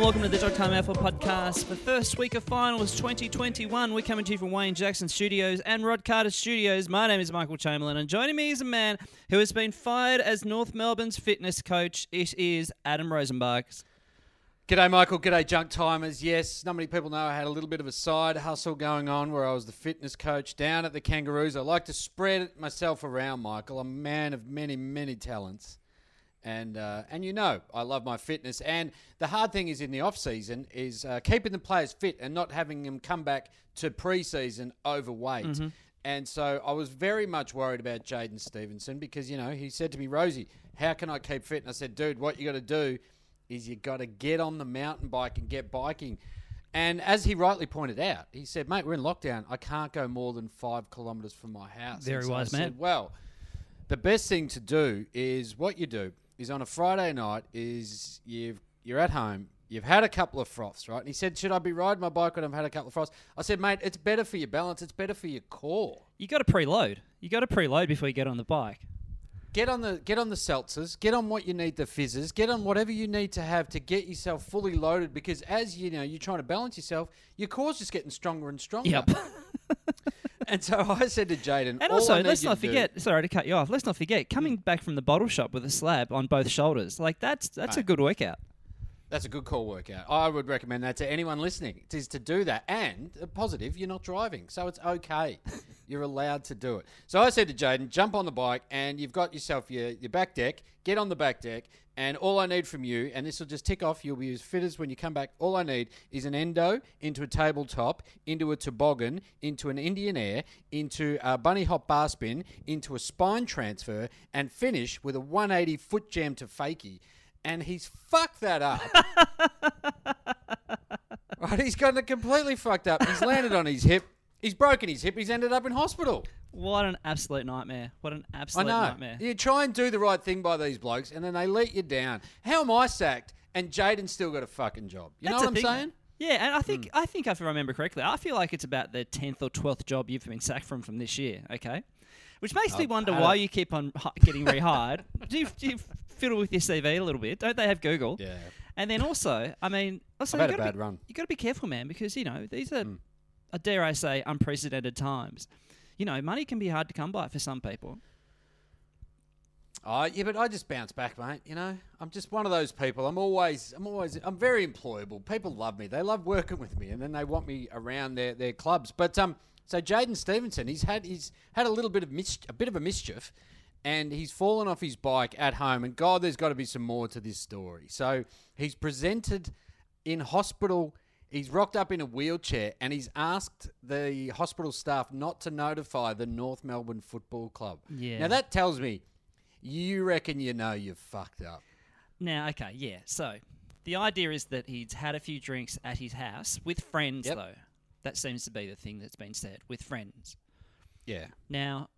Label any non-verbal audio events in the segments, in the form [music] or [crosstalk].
Welcome to the Junk Time AFL podcast. The first week of finals 2021. We're coming to you from Wayne Jackson Studios and Rod Carter Studios. My name is Michael Chamberlain, and joining me is a man who has been fired as North Melbourne's fitness coach. It is Adam Rozenbachs. G'day, Michael. G'day, junk timers. Yes, not many people know I had a little bit of a side hustle going on where I was the fitness coach down at the Kangaroos. I like to spread myself around, Michael. I'm a man of many, many talents. And uh, and you know I love my fitness. And the hard thing is in the off season is uh, keeping the players fit and not having them come back to pre-season overweight. And so I was very much worried about Jaidyn Stephenson because you know he said to me, Rosie, how can I keep fit? And I said, dude, what you got to do is you got to get on the mountain bike and get biking. And as he rightly pointed out, he said, mate, we're in lockdown. I can't go more than five kilometres from my house. Very so wise man. said, well, the best thing to do is what you do is on a Friday night is you've you're at home. You've had a couple of froths, right? And he said, "Should I be riding my bike when I've had a couple of froths?" I said, "Mate, it's better for your balance. It's better for your core. You got to preload. You got to preload before you get on the bike. Get on the get on the seltzers. Get on what you need, the fizzes. Get on whatever you need to have to get yourself fully loaded. Because as you know, you're trying to balance yourself. Your core's just getting stronger and stronger. Yep. [laughs] And so I said to Jaidyn, And also, let's not to do- forget. Sorry to cut you off. Let's not forget coming hmm. back from the bottle shop with a slab on both shoulders. Like that's that's a good workout. That's a good call workout. I would recommend that to anyone listening. It is to do that. And a positive, you're not driving. So it's okay. [laughs] you're allowed to do it. So I said to Jaidyn, jump on the bike and you've got yourself your, your back deck. Get on the back deck. And all I need from you, and this will just tick off, you'll be as fit as when you come back. All I need is an endo into a tabletop, into a toboggan, into an Indian air, into a bunny hop bar spin, into a spine transfer, and finish with a 180 foot jam to fakie and he's fucked that up. [laughs] right, he's gotten it completely fucked up. He's landed on his hip. He's broken his hip. He's ended up in hospital. What an absolute nightmare. What an I absolute know. nightmare. You try and do the right thing by these blokes, and then they let you down. How am I sacked? And Jaidyn's still got a fucking job. You That's know what I'm thing, saying? Yeah, and I think hmm. I think if I remember correctly, I feel like it's about the tenth or twelfth job you've been sacked from from this year. Okay, which makes me Oh, wonder why you keep on hi- getting rehired. [laughs] do, you, do you fiddle with your CV a little bit? Don't they have Google? Yeah. And then also, I mean, also I've you a gotta bad be, run. You got to be careful, man, because you know these are, Hmm. uh, dare I say, unprecedented times. You know, money can be hard to come by for some people. Oh, yeah, but I just bounce back, mate. You know, I'm just one of those people. I'm always, I'm always, I'm very employable. People love me. They love working with me, and then they want me around their, their clubs. But um, so Jaidyn Stephenson, he's had he's had a little bit of mis- a bit of a mischief, and he's fallen off his bike at home. And God, there's got to be some more to this story. So he's presented in hospital. He's rocked up in a wheelchair and he's asked the hospital staff not to notify the North Melbourne Football Club. Yeah. Now that tells me you reckon you know you've fucked up. Now, okay, yeah. So the idea is that he's had a few drinks at his house with friends, Yep. though. That seems to be the thing that's been said with friends. Yeah. Now,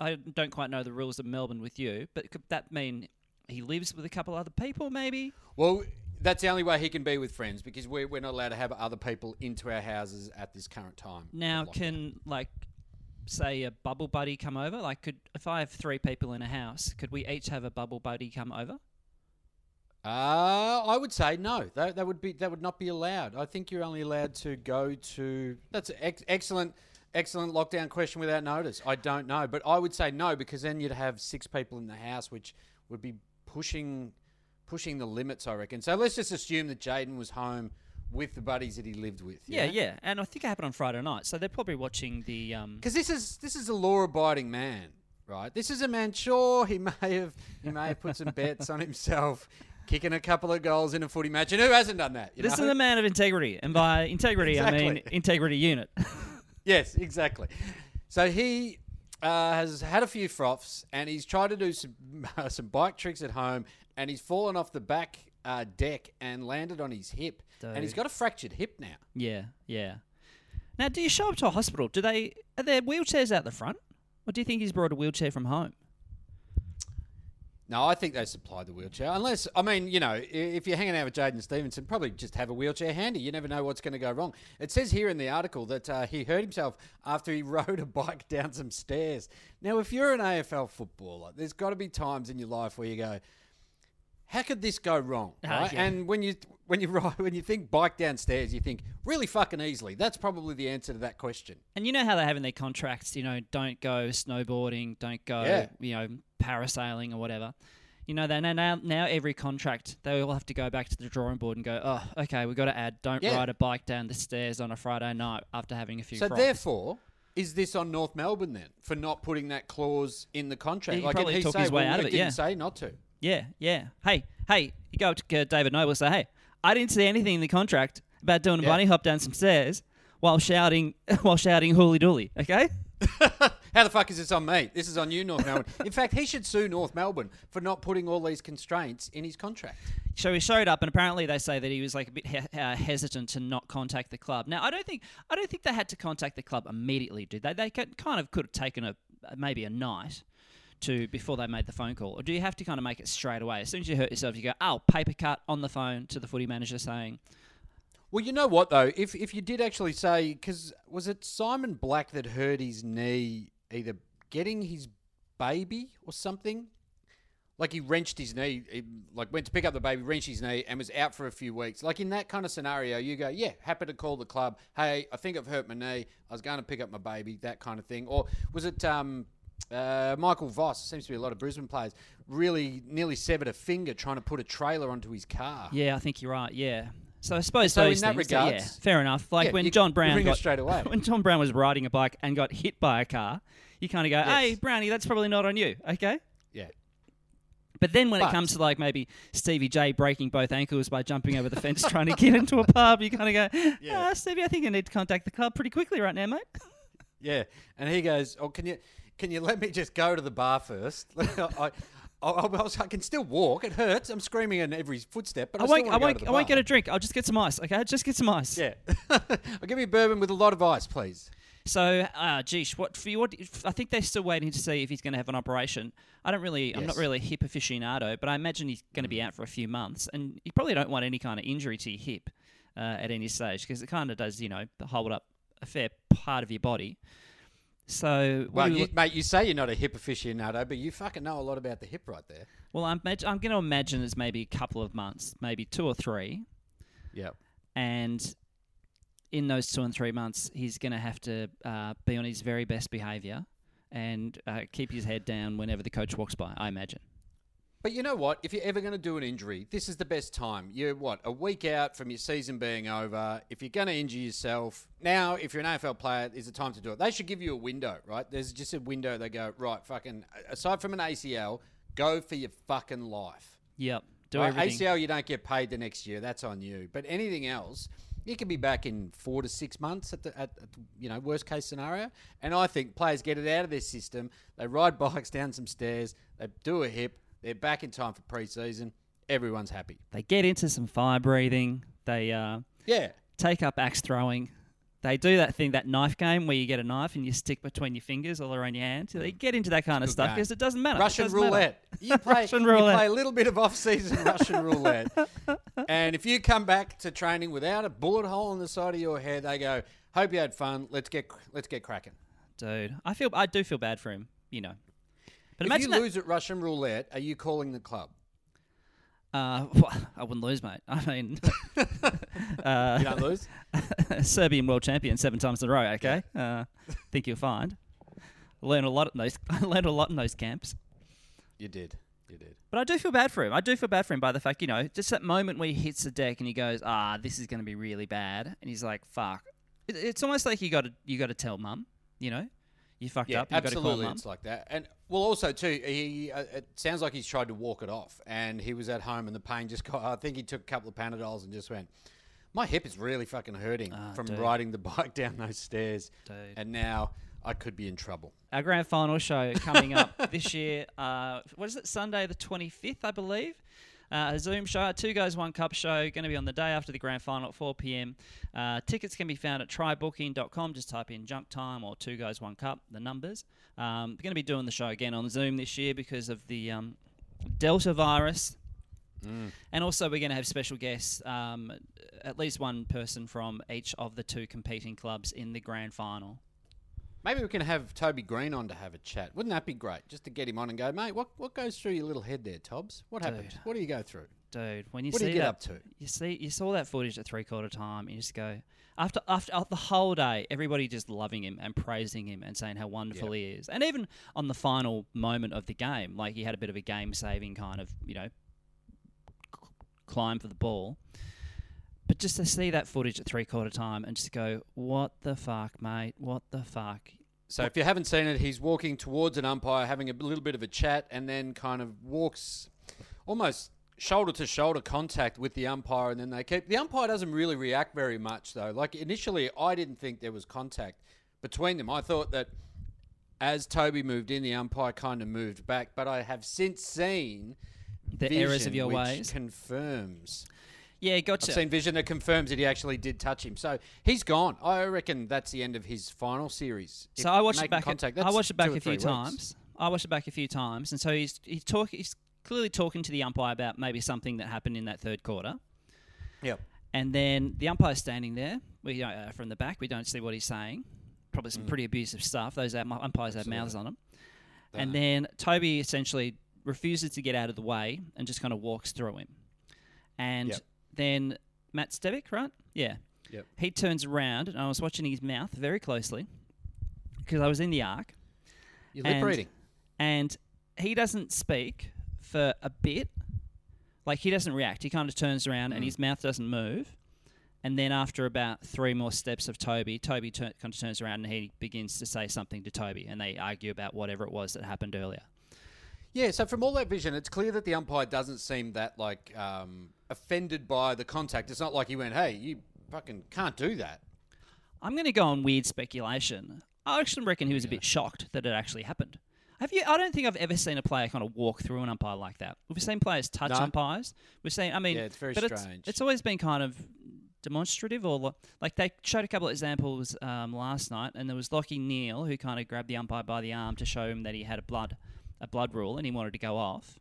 I don't quite know the rules of Melbourne with you, but could that mean he lives with a couple other people, maybe? Well, that's the only way he can be with friends because we're, we're not allowed to have other people into our houses at this current time. Now, can like say a bubble buddy come over? Like, could if I have three people in a house, could we each have a bubble buddy come over? Uh, I would say no. That, that would be that would not be allowed. I think you're only allowed to go to. That's ex- excellent, excellent lockdown question without notice. I don't know, but I would say no because then you'd have six people in the house, which would be pushing pushing the limits. I reckon. So let's just assume that Jaidyn was home with the buddies that he lived with. Yeah, yeah. And I think it happened on Friday night, so they're probably watching the. Um, Because this is this is a law-abiding man, right? This is a man. Sure, he may have he may have put some bets on himself, kicking a couple of goals in a footy match, and who hasn't done that? You This know? is a man of integrity, and by integrity I mean integrity unit. [laughs] Yes, exactly. So he uh, has had a few froths, and he's tried to do some [laughs] some bike tricks at home, and he's fallen off the back uh, deck and landed on his hip, and he's got a fractured hip now. yeah, yeah. Now, do you show up to a hospital? Do they are there wheelchairs out the front, or do you think he's brought a wheelchair from home? No, I think they supplied the wheelchair. Unless, I mean, you know, if you're hanging out with Jaidyn Stephenson, probably just have a wheelchair handy. You never know what's going to go wrong. It says here in the article that uh, he hurt himself after he [laughs] rode a bike down some stairs. Now, if you're an AFL footballer, there's got to be times in your life where you go, "How could this go wrong?" Ah, right? yeah. And when you when you [laughs] ride, when you think bike downstairs, you think really fucking easily. That's probably the answer to that question. And you know how they have in their contracts, you know, don't go snowboarding, don't go, Yeah. you know, parasailing or whatever. You know, they now, now now every contract they all have to go back to the drawing board and go, oh, okay, we've got to add, don't Yeah. ride a bike down the stairs on a Friday night after having a few. So froths." therefore, is this on North Melbourne then for not putting that clause in the contract? He like, probably he took say, his way well, out of it it, Didn't yeah. say not to. Yeah, yeah. Hey, hey, you go up to uh, David Noble and say, hey, I didn't see anything in the contract about doing a Yeah. bunny hop down some stairs while shouting [laughs] while shouting hooly dooly. Okay. [laughs] How the fuck is this on me? This is on you, North Melbourne. [laughs] In fact, he should sue North Melbourne for not putting all these constraints in his contract. So he showed up, and apparently they say that he was like a bit he- uh, hesitant to not contact the club. Now, I don't think I don't think they had to contact the club immediately, did they? They could, kind of could have taken a maybe a night to before they made the phone call, or do you have to kind of make it straight away? As soon as you hurt yourself, you go, "Oh, paper cut on the phone to the footy manager saying, Well, you know what though? If if you did actually say, because was it Simon Black that hurt his knee either getting his baby or something? Like he wrenched his knee, he, like went to pick up the baby, wrenched his knee, and was out for a few weeks. Like in that kind of scenario, you go, yeah, happy to call the club. Hey, I think I've hurt my knee. I was going to pick up my baby, that kind of thing. Or was it um, uh, Michael Voss? Seems to be a lot of Brisbane players. Really, nearly severed a finger trying to put a trailer onto his car. "Yeah, I think you're right." Yeah. So I suppose So in that things, yeah, fair enough. Like Yeah, when you- John Brown it got straight away. [laughs] when John Brown was riding a bike and got hit by a car, you kind of go, "Hey, Brownie, that's probably not on you." Okay. Yeah. But then when it But- comes to like maybe Stevie J breaking both ankles by jumping over the fence [laughs] trying to get into a pub, you kind of go, Yeah. ah, Stevie, I think I need to contact the club pretty quickly right now, mate. [laughs] Yeah, and he goes, "Oh, can you can you let me just go to the bar first? [laughs] I, I, I, I can still walk. It hurts. I'm screaming in every footstep, but I, I won't, I won't, I won't bar." get a drink. I'll just get some ice, okay? Just get some ice. Yeah, [laughs] I'll give me a bourbon with a lot of ice, please. So, uh, geesh, what for you? What I think they're still waiting to see if he's going to have an operation. I don't really, I'm not Yes. really a hip aficionado, but I imagine he's going to be out for a few months, and you probably don't want any kind of injury to your hip uh, at any stage because it kind of does, you know, hold up a fair part of your body. So, Well, we you, mate, you say you're not a hip aficionado, but you fucking know a lot about the hip right there. well, I'm, I'm going to imagine it's maybe a couple of months, maybe two or three, Yeah. and in those two and three months, he's going to have to uh, be on his very best behaviour and uh, keep his head down whenever the coach walks by. I imagine. But you know what? If you're ever going to do an injury, this is the best time. You're what a week out from your season being over. If you're going to injure yourself now, if you're an AFL player, is the time to do it. They should give you a window, right? There's just a window. They go right, fucking. Aside from an ACL, go for your fucking life. Yep. Do Right? everything. ACL, you don't get paid the next year. That's on you. But anything else, you can be back in four to six months at the at, at you know worst case scenario. And I think players get it out of their system. They ride [laughs] bikes down some stairs. They do a hip. They're back in time for preseason. Everyone's happy. They get into some fire breathing. They uh, Yeah. take up axe throwing. They do that thing, that knife game where you get a knife and you stick between your fingers all around your hand. They get into that kind of stuff game. because it doesn't matter. Russian doesn't matter. roulette. You [laughs] play, Russian you play a little bit of off-season [laughs] Russian roulette, and if you come back to training without a bullet hole in the side of your head, they go, "Hope you had fun. Let's get let's get cracking." Dude, I feel I do feel bad for him. You know, but if imagine you that. lose at Russian roulette, are you calling the club? Uh, [laughs] well, I wouldn't lose, mate. I mean, [laughs] uh, You don't lose. [laughs] Serbian world champion seven times in a row. Okay, uh, think you'll find. Learn a lot in those. I learned a lot in those camps. You did. You did. But I do feel bad for him. I do feel bad for him by the fact, you know, just that moment where he hits the deck and he goes, "Ah, this is going to be really bad," and he's like, "Fuck." It, it's almost like you got to you got to tell mum, you know, you fucked Yeah, up. You've got to call absolutely, it's like that. And well, also too, he uh, it sounds like he's tried to walk it off, and he was at home, and the pain just [laughs] got. I think he took a couple of Panadols and just went. My hip is really fucking hurting Ah, from dude. riding the bike [laughs] down those stairs, Dude. and now I could be in trouble. Our grand final show coming up [laughs] this year. Uh, what is it? Sunday the 25th, I believe. Uh, a Zoom show, a two goes one cup show, going to be on the day after the grand final at 4 p.m. Uh, tickets can be found at trybooking.com. Just type in junk time or two goes one cup, the numbers. Um, we're going to be doing the show again on Zoom this year because of the um, Delta virus. And also, we're going to have special guests, um, at least one person from each of the two competing clubs in the grand final. Maybe we can have Toby Greene on to have a chat. Wouldn't that be great? Just to get him on and go, mate. What what goes through your little head there, Tobbs? What happened? What do you go through? Dude, when you What do see you get that, up to? you see, you saw that footage at three quarter time, and you just go after after uh, the whole day, everybody just loving him and praising him and saying how wonderful he is, and even on the final moment of the game, like he had a bit of a game saving kind of you know climb for the ball. But just to see that footage at three quarter time and just go, what the fuck, mate? What the fuck? So if you haven't seen it, he's walking towards an umpire, having a little bit of a chat, and then kind of walks almost shoulder to shoulder contact with the umpire, and then they keep. The umpire doesn't really react very much, though. Like initially, I didn't think there was contact between them. I thought that as Toby moved in, the umpire kind of moved back, but I have since seen The errors of your which ways. confirms. Yeah, gotcha. I've seen vision that confirms that he actually did touch him. So he's gone. I reckon that's the end of his final series. So I watched it back. Contact, I watched it back a few weeks. times. I watched it back a few times, and so he's he's talk he's clearly talking to the umpire about maybe something that happened in that third quarter. Yep. And then the umpire's standing there. We uh, from the back, we don't see what he's saying. Probably Mm. some pretty abusive stuff. Those um- umpires have mouths on them. And then Toby essentially refuses to get out of the way and just kind of walks through him. And Yep. Then Matt Stevic, right? Yeah. Yep. He turns around, and I was watching his mouth very closely because I was in the arc You're lip and- reading. and he doesn't speak for a bit. Like he doesn't react. He kind of turns around Mm. and his mouth doesn't move. And then after about three more steps of Toby, Toby tur- kind of turns around and he begins to say something to Toby, and they argue about whatever it was that happened earlier. Yeah, so from all that vision, it's clear that the umpire doesn't seem that like um, offended by the contact. It's not like he went, "Hey, you fucking can't do that." I'm going to go on weird speculation. I actually reckon he was a bit shocked that it actually happened. Have you? I don't think I've ever seen a player kind of walk through an umpire like that. We've seen players touch No. umpires. We've seen. I mean, Yeah, it's very but strange. it's always been kind of demonstrative, or li- like they showed a couple of examples um, last night, and there was Lachie Neale who kind of grabbed the umpire by the arm to show him that he had a blood a blood rule and he wanted to go off.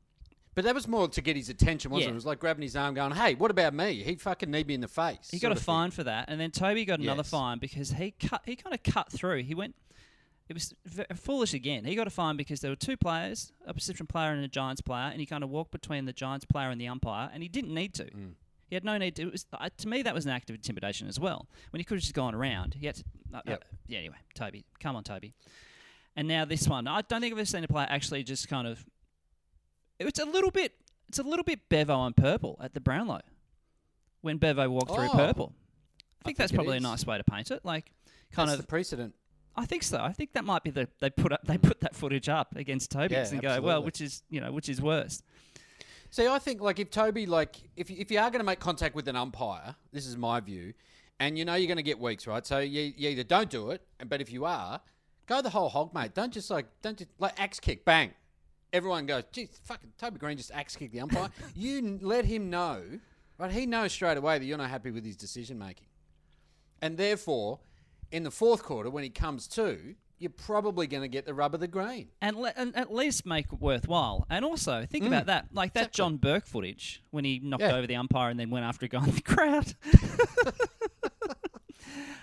But that was more to get his attention, wasn't Yeah. it? It was like grabbing his arm, going, "Hey, what about me? He fucking need me in the face." He got a of thing. fine for that, and then Toby got another Yes. fine because he cut. He kind of cut through. He went. It was v- foolish again. He got a fine because there were two players, a Pacific player and a Giants player, and he kind of walked between the Giants player and the umpire, and he didn't need to. Mm. He had no need to. It was uh, to me that was an act of intimidation as well. When he could have just gone around, he had to. Uh, Yep. uh, yeah. Anyway, Toby, come on, Toby. And now this one, I don't think I've ever seen a player actually just kind of. It's a little bit. It's a little bit Bevo and purple at the Brownlow. When Bevo walked through Oh. purple, I think think that's probably a nice way to paint it. Like, kind That's of. the precedent. I think so. I think that might be the they put up they put that footage up against Toby's Yeah, and go, well, which is you know which is worse. See, I think like if Toby, like if if you are going to make contact with an umpire, this is my view, and you know you're going to get weeks, right? So you, you either don't do it, and but if you are, go the whole hog, mate. Don't just like don't just like axe kick, bang. Everyone goes, geez, fucking Toby Greene just axe kicked the umpire. [laughs] you let him know, right? He knows straight away that you're not happy with his decision making, and therefore, in the fourth quarter when he comes to, you're probably going to get the rub of the green. and, le- and at least make it worthwhile. And also think mm. about that, like that Exactly. John Burke footage when he knocked Yeah. over the umpire and then went after a guy in the crowd. [laughs] [laughs]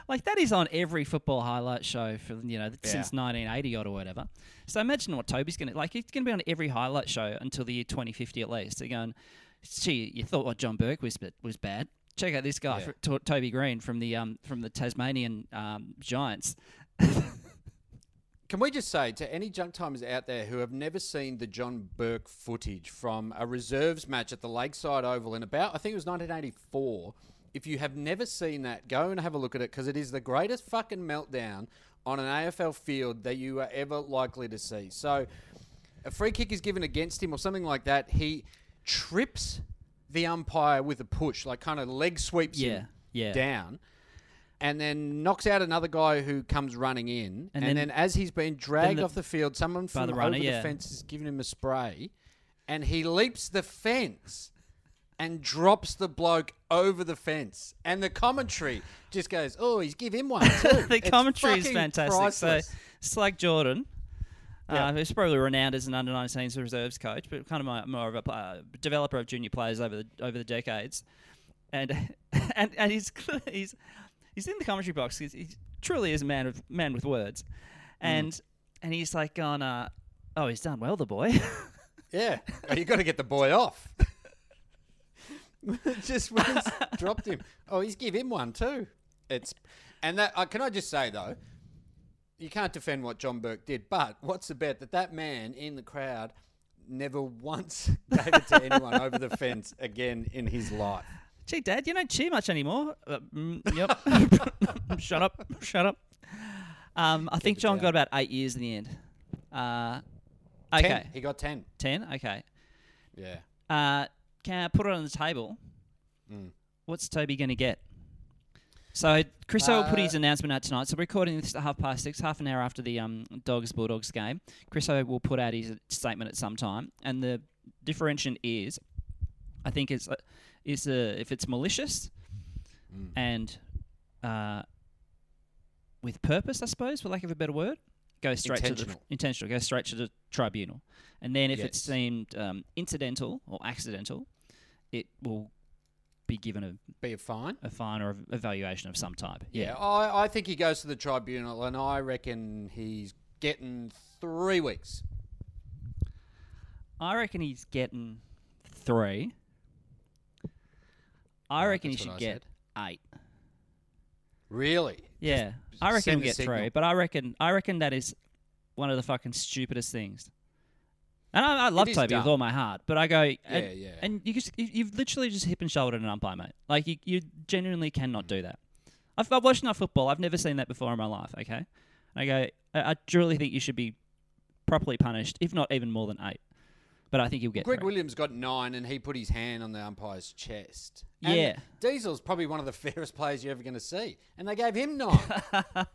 like that is on every football highlight show for you know since 1980 odd or whatever. So imagine what Toby's going to like. He's going to be on every highlight show until the year 2050 at least. They're going, gee, you thought what John Burke was was bad. Check out this guy, Yeah. for, Toby Greene from the um from the Tasmanian um, Giants. Can we just say to any junk timers out there who have never seen the John Burke footage from a reserves match at the Lakeside Oval in about, I think it was 1984, if you have never seen that, go and have a look at it because it is the greatest fucking meltdown on an AFL field that you are ever likely to see. So, a free kick is given against him or something like that. He trips the umpire with a push, like kind of leg sweeps Yeah, him yeah. down. And then knocks out another guy who comes running in. And And, then- then, as he's being dragged the- off the field, someone from the over runner, the fence is giving him a spray. And he leaps the fence and drops the bloke over the fence. And the commentary just goes, oh, he's give him one [laughs] too. the It's commentary is fantastic. priceless. So it's like Jordan. Yeah. Uh, who's probably renowned as an under 19s reserves coach, but kind of more- more of a uh, developer of junior players over the over the decades. And [laughs] and and he's [laughs] he's he's in the commentary box. He's, he truly is a man of man with words, and and he's like going, uh, "Oh, he's done well, the boy." Yeah. Oh, you got to get the boy off. [laughs] just dropped him. Oh, he's give him one too. It's and that uh, can I just say though, you can't defend what John Burke did, but what's the bet that that man in the crowd never once [laughs] gave it to anyone over the fence again in his life. Gee, Dad, you don't cheer much anymore. Uh, mm, yep. [laughs] shut up. Shut up. Um, I think John down. got about eight years in the end. Uh, Ten. okay. He got ten. Ten? Okay. Yeah. Uh, can I put it on the table? Mm. What's Toby going to get? So Chris will put Uh, his announcement out tonight. So we're recording this at half past six, half an hour after the um, Dogs Bulldogs game. Chris O will put out his statement at some time, and the differentiation is, I think it's uh, is uh, if it's malicious Mm. and uh, with purpose, I suppose, for lack of a better word, go straight to the Intentional. go straight to the tribunal, and then if it's Yes. deemed um, incidental or accidental, it will be given a, Be a fine. a fine or a evaluation of some type. Yeah, I, I think he goes to the tribunal, and I reckon he's getting three weeks. I reckon he's getting three. I reckon he should get eight. Really? Yeah, I reckon he'll the get three, but I reckon I reckon that is one of the fucking stupidest things. And I, I love Toby with all my heart, but I go, and, Yeah, yeah. and you just you- you've literally just hip and shouldered an umpire, mate. Like you, you genuinely cannot Mm. do that. I've, I've watched enough football. I've never seen that before in my life. Okay, and I go, I, I truly think you should be properly punished, if not even more than eight. But I think you'll get Greg three. Williams got nine, and he put his hand on the umpire's chest. And Yeah. Diesel's probably one of the [laughs] fairest players you're ever going to see, and they gave him nine. [laughs]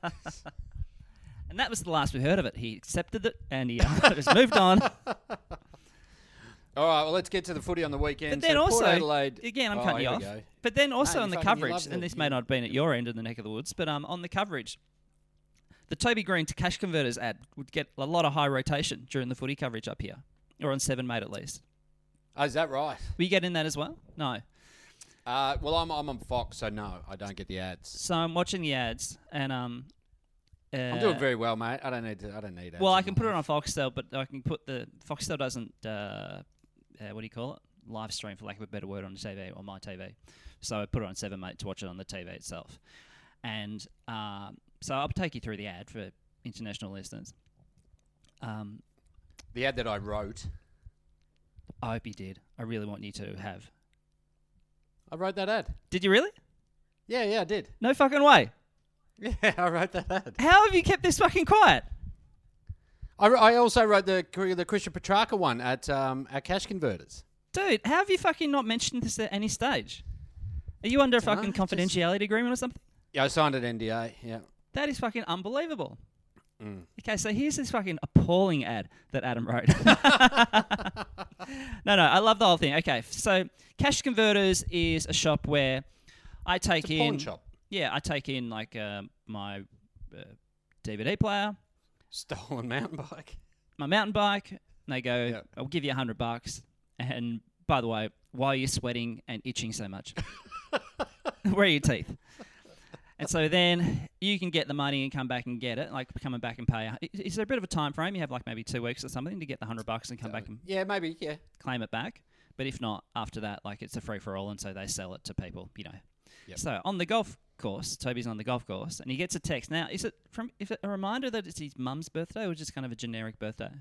And that was the last we heard of it. He accepted it and he [laughs] uh, just moved on. [laughs] All right, well, let's get to the footy on the weekend. But then So Port also, Adelaide, again, I'm Oh, cutting you off. go. But then also No, on the coverage, and this may not have been at your end of the neck of the woods, but um, on the coverage, the Toby Greene to cash converters ad would get a lot of high rotation during the footy coverage up here, or on Seven Mate at least. Oh, is that right? Will you get in that as well? No. Uh, well, I'm, I'm on Fox, so no, I don't get the ads. So I'm watching the ads, and um, uh, I'm doing very well, mate. I don't need to. I don't need ads. well. I can put it on Foxtel, but I can put the Foxtel doesn't. Uh, uh, what do you call it? Live stream, for lack of a better word, on the TV on my TV. So I put it on Seven Mate to watch it on the TV itself. And um, so I'll take you through the ad for international listeners. Um, the ad that I wrote. I hope you did. I really want you to have. I wrote that ad. Did you really? Yeah, yeah, I did. No fucking way. [laughs] Yeah, I wrote that ad. How have you kept this fucking quiet? I, I also wrote the the Christian Petrarca one at um, at Cash Converters. Dude, how have you fucking not mentioned this at any stage? Are you under a fucking confidentiality agreement or something? Yeah, I signed an NDA. Yeah. That is fucking unbelievable. Mm. Okay, so here's this fucking appalling ad that Adam wrote. [laughs] no, no, I love the whole thing. Okay, so Cash Converters is a shop where I take It's a in. pawn shop. Yeah, I take in like uh, my uh, DVD player, Stolen mountain bike. my mountain bike. And they go. I'll give you a hundred bucks. And by the way, why are you sweating and itching so much? [laughs] Where are your teeth? And so then you can get the money and come back and get it, like coming back and pay. Is- Is there a bit of a time frame? You have like maybe two weeks or something to get the hundred bucks and come back and Yeah, maybe. Yeah. claim it back. But if not, after that, like it's a free for all, and so they sell it to people, you know. Yep. So on the golf course, Toby's on the golf course, and he gets a text. Now, is it from? If it a reminder that it's his mum's birthday, or just kind of a generic birthday?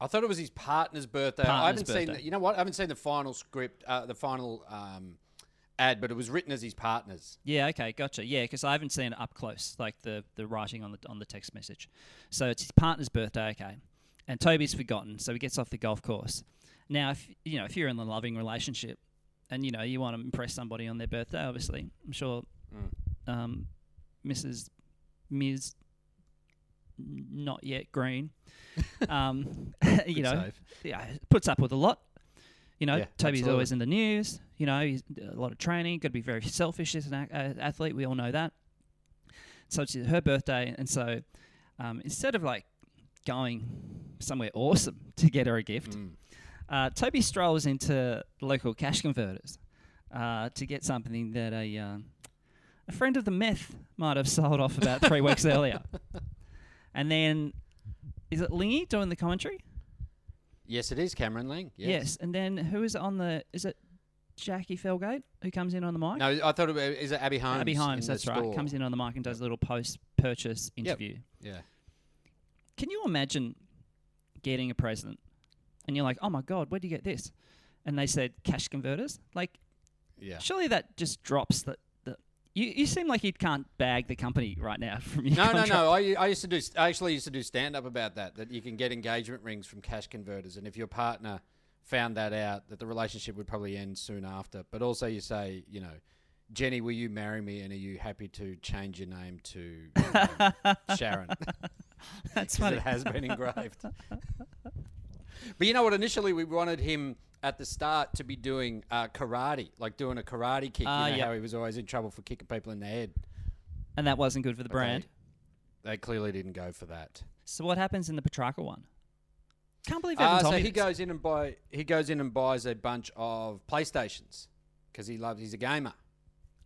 I thought it was his partner's birthday. I haven't seen. birthday. The, you know what? I haven't seen the final script, uh, the final um, ad, but it was written as his partner's. Yeah, okay, gotcha. Yeah, because I haven't seen it up close, like the the writing on the on the text message. So it's his partner's birthday, okay, and Toby's forgotten, so he gets off the golf course. Now, if you know if you're in a loving relationship, and you know you want to impress somebody on their birthday, obviously, I'm sure um, Mrs. Ms. Not yet Greene, [laughs] um, [laughs] you know, save. yeah, puts up with a lot. You know, Yeah, Toby's absolutely. always in the news. You know, he's a lot of training. Got to be very selfish as an uh, athlete. We all know that. So it's her birthday, and so um, instead of like going somewhere awesome [laughs] to get her a gift, Mm. uh, Toby strolls into local cash converters uh, to get something that a uh, a friend of the meth might have sold off about three weeks [laughs] earlier. And then, is it Lingy doing the commentary? Yes, it is Cameron Ling. Yes. Yes. And then who is it on the? Is it Jacqui Felgate who comes in on the mic? No, I thought it was, is it Abbey Holmes? Abbey Holmes, that's right. store? Comes in on the mic and does a little post-purchase interview. Yeah. Can you imagine getting a present and you're like, "Oh my god, where do you get this?" And they said cash converters. Like, Yeah. surely that just drops the. You, you seem like you can't bag the company right now [laughs] from your No, no, contract. no. I, I used to do. I actually used to do stand up about that. That you can get engagement rings from cash converters, and if your partner found that out, that the relationship would probably end soon after. But also, you say, you know, Jenny, will you marry me? And are you happy to change your name to um, [laughs] Sharon? That's [laughs] funny. It has been engraved. but you know what? Initially, we wanted him at the start to be doing uh, karate, like doing a karate kick. Ah, you know yeah. how he was always in trouble for kicking people in the head. And that wasn't good for the But they- brand. They clearly didn't go for that. So what happens in the Petrarca one? Can't believe Evan Uh, told so me he this. goes in and buy he goes in and buys a bunch of PlayStations because he loves he's a gamer.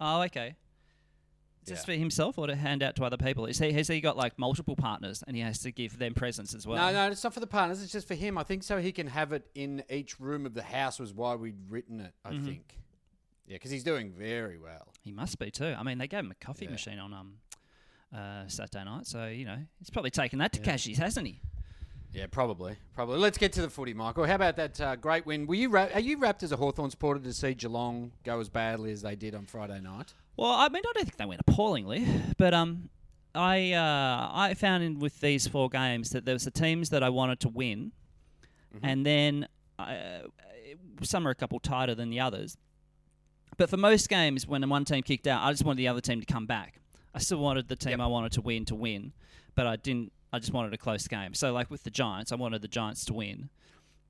Oh, okay. Just Yeah. for himself or to hand out to other people? Is he, has he got like multiple partners and he has to give them presents as well? no, no, it's not for the partners. It's just for him. I think so he can have it in each room of the house. Was why we'd written it. I Mm-hmm. think. Yeah, because he's doing very well. He must be too. I mean, they gave him a coffee Yeah. machine on um uh, Saturday night, so you know he's probably taken that to cashies, hasn't he? Yeah, probably, probably. Let's get to the footy, Michael. How about that uh, great win? Were you ra- are you wrapped as a Hawthorn supporter to see Geelong go as badly as they did on Friday night? Well, I mean, I don't think they went appallingly, but um, I uh, I found in with these four games that there was the teams that I wanted to win, and then uh, some are a couple tighter than the others. But for most games, when one team kicked out, I just wanted the other team to come back. I still wanted the team Yep. I wanted to win to win, but I didn't. I just wanted a close game. So, like with the Giants, I wanted the Giants to win,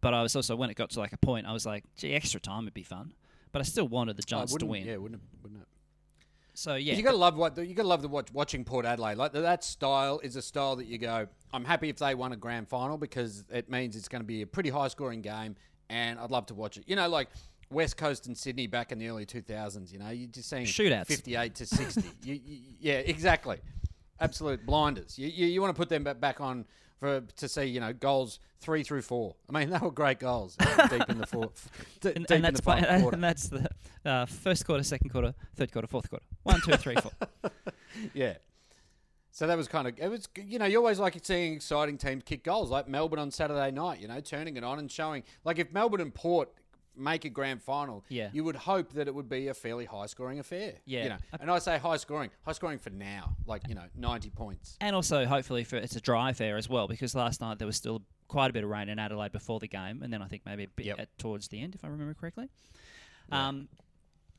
but I was also when it got to like a point, I was like, "Gee, extra time would be fun." But I still wanted the Oh, Giants to win. Yeah, wouldn't it? Wouldn't it? So yeah, You gotta love what you gotta love the watch, watching Port Adelaide. Like that style is a style that you go. I'm happy if they won a grand final because it means it's going to be a pretty high scoring game, and I'd love to watch it. You know, like West Coast and Sydney back in the early 2000s. You know, you're just seeing Shootouts. 58 to 60. [laughs] you, you, yeah, exactly. Absolute blinders. You, you, you want to put them back on for to see you know goals three through four. I mean, [laughs] they were great goals deep in the fourth. [laughs] d- and, deep and in that's the final by- quarter. and that's the uh, first quarter, second quarter, third quarter, fourth quarter. One, two, three, four. [laughs] Yeah. So that was kind of it was you know you always like seeing exciting teams kick goals like Melbourne on Saturday night you know turning it on and showing like if Melbourne and Port make a grand final Yeah. you would hope that it would be a fairly high scoring affair Yeah. you know and I say high scoring high scoring for now like you know 90 points and also, hopefully, for it's a dry affair as well, because last night there was still quite a bit of rain in Adelaide before the game, and then I think maybe a bit Yep. at, towards the end, if I remember correctly. Um,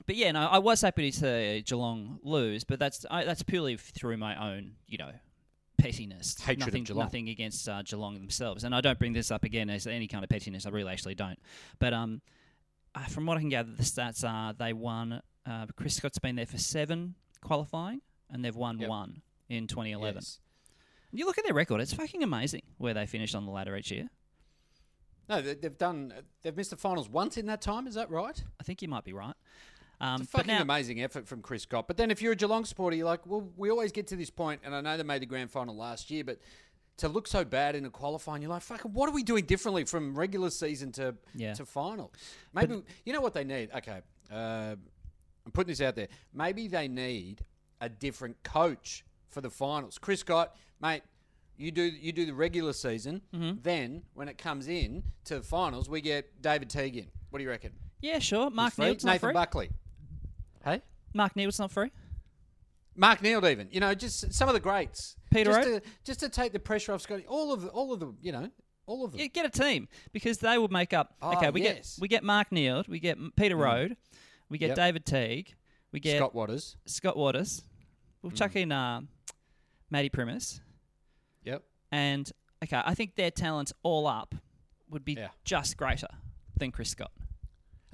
but yeah, no, I was happy to see Geelong lose, but that's I, that's purely through my own, you know, pettiness. Hatred of nothing, Geelong. nothing against uh, Geelong themselves, and I don't bring this up again as any kind of pettiness. I really actually don't. But um, uh, from what I can gather, the stats are they won. Uh, Chris Scott's been there for seven qualifying, and they've won Yep. one in 2011. Yes. You look at their record; it's fucking amazing where they finished on the ladder each year. no they've done they've missed the finals once in that time is that right I think you might be right. Um, It's a but fucking now, amazing effort from Chris Scott. But then if you're a Geelong supporter, you're like, well, we always get to this point, and I know they made the grand final last year, but to look so bad in a qualifying, you're like, fucking, what are we doing differently from regular season to Yeah. to finals? Maybe you know what they need. Okay, uh, I'm putting this out there. Maybe they need a different coach for the finals. Chris Scott, mate. You do you do the regular season, Mm-hmm. then when it comes in to finals, we get David Teague in. What do you reckon? yeah, sure. Mark? Nathan free. Buckley. Hey, Mark Neeld's not free. Mark Neeld, even you know, just some of the greats. Peter just to, just to take the pressure off Scotty. All of the, all of the, you know, all of them. Yeah, get a team because they would make up. Oh, okay, we yes. get we get Mark Neeld, we get Peter Rohde, we get Yep. David Teague, we get Scott Watters. Scott Watters. We'll Mm. chuck in uh, Matty Primus, Yep. and okay, I think their talents all up would be Yeah. just greater than Chris Scott.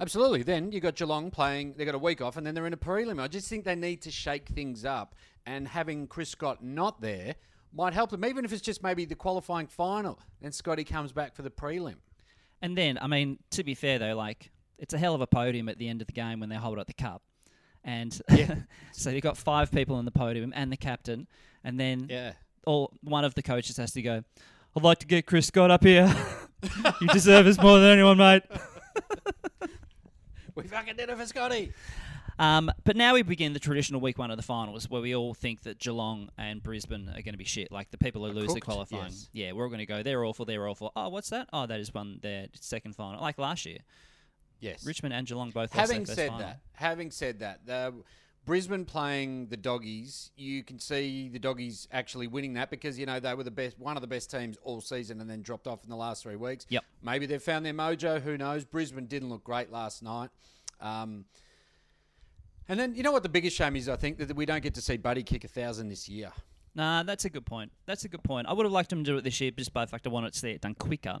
Absolutely. Then you got Geelong playing. They got a week off, and then they're in a prelim. I just think they need to shake things up, and having Chris Scott not there might help them, even if it's just maybe the qualifying final. Then Scotty comes back for the prelim. And then, I mean, to be fair though, like it's a hell of a podium at the end of the game when they hold up the cup. And [laughs] so you've got five people on the podium and the captain, and then Yeah. all one of the coaches has to go. I'd like to get Chris Scott up here. [laughs] you deserve us more than anyone, mate. [laughs] We fucking did it for Scotty. Um, but now we begin the traditional week one of the finals, where we all think that Geelong and Brisbane are going to be shit. Like the people who lose the cooked, qualifying, yes. yeah, we're all going to go. They're awful. They're awful. Oh, what's that? Oh, that is one their second final, like last year. Yes. Richmond and Geelong both. Having said final. that, having said that, the Brisbane playing the doggies, you can see the doggies actually winning that because you know they were the best, one of the best teams all season, and then dropped off in the last three weeks. Yep. Maybe they've found their mojo. Who knows? Brisbane didn't look great last night. Um, and then you know what the biggest shame is? I think that we don't get to see Buddy kick a thousand this year. Nah, that's a good point. That's a good point. I would have liked him to do it this year just by the fact I wanted to see it done quicker.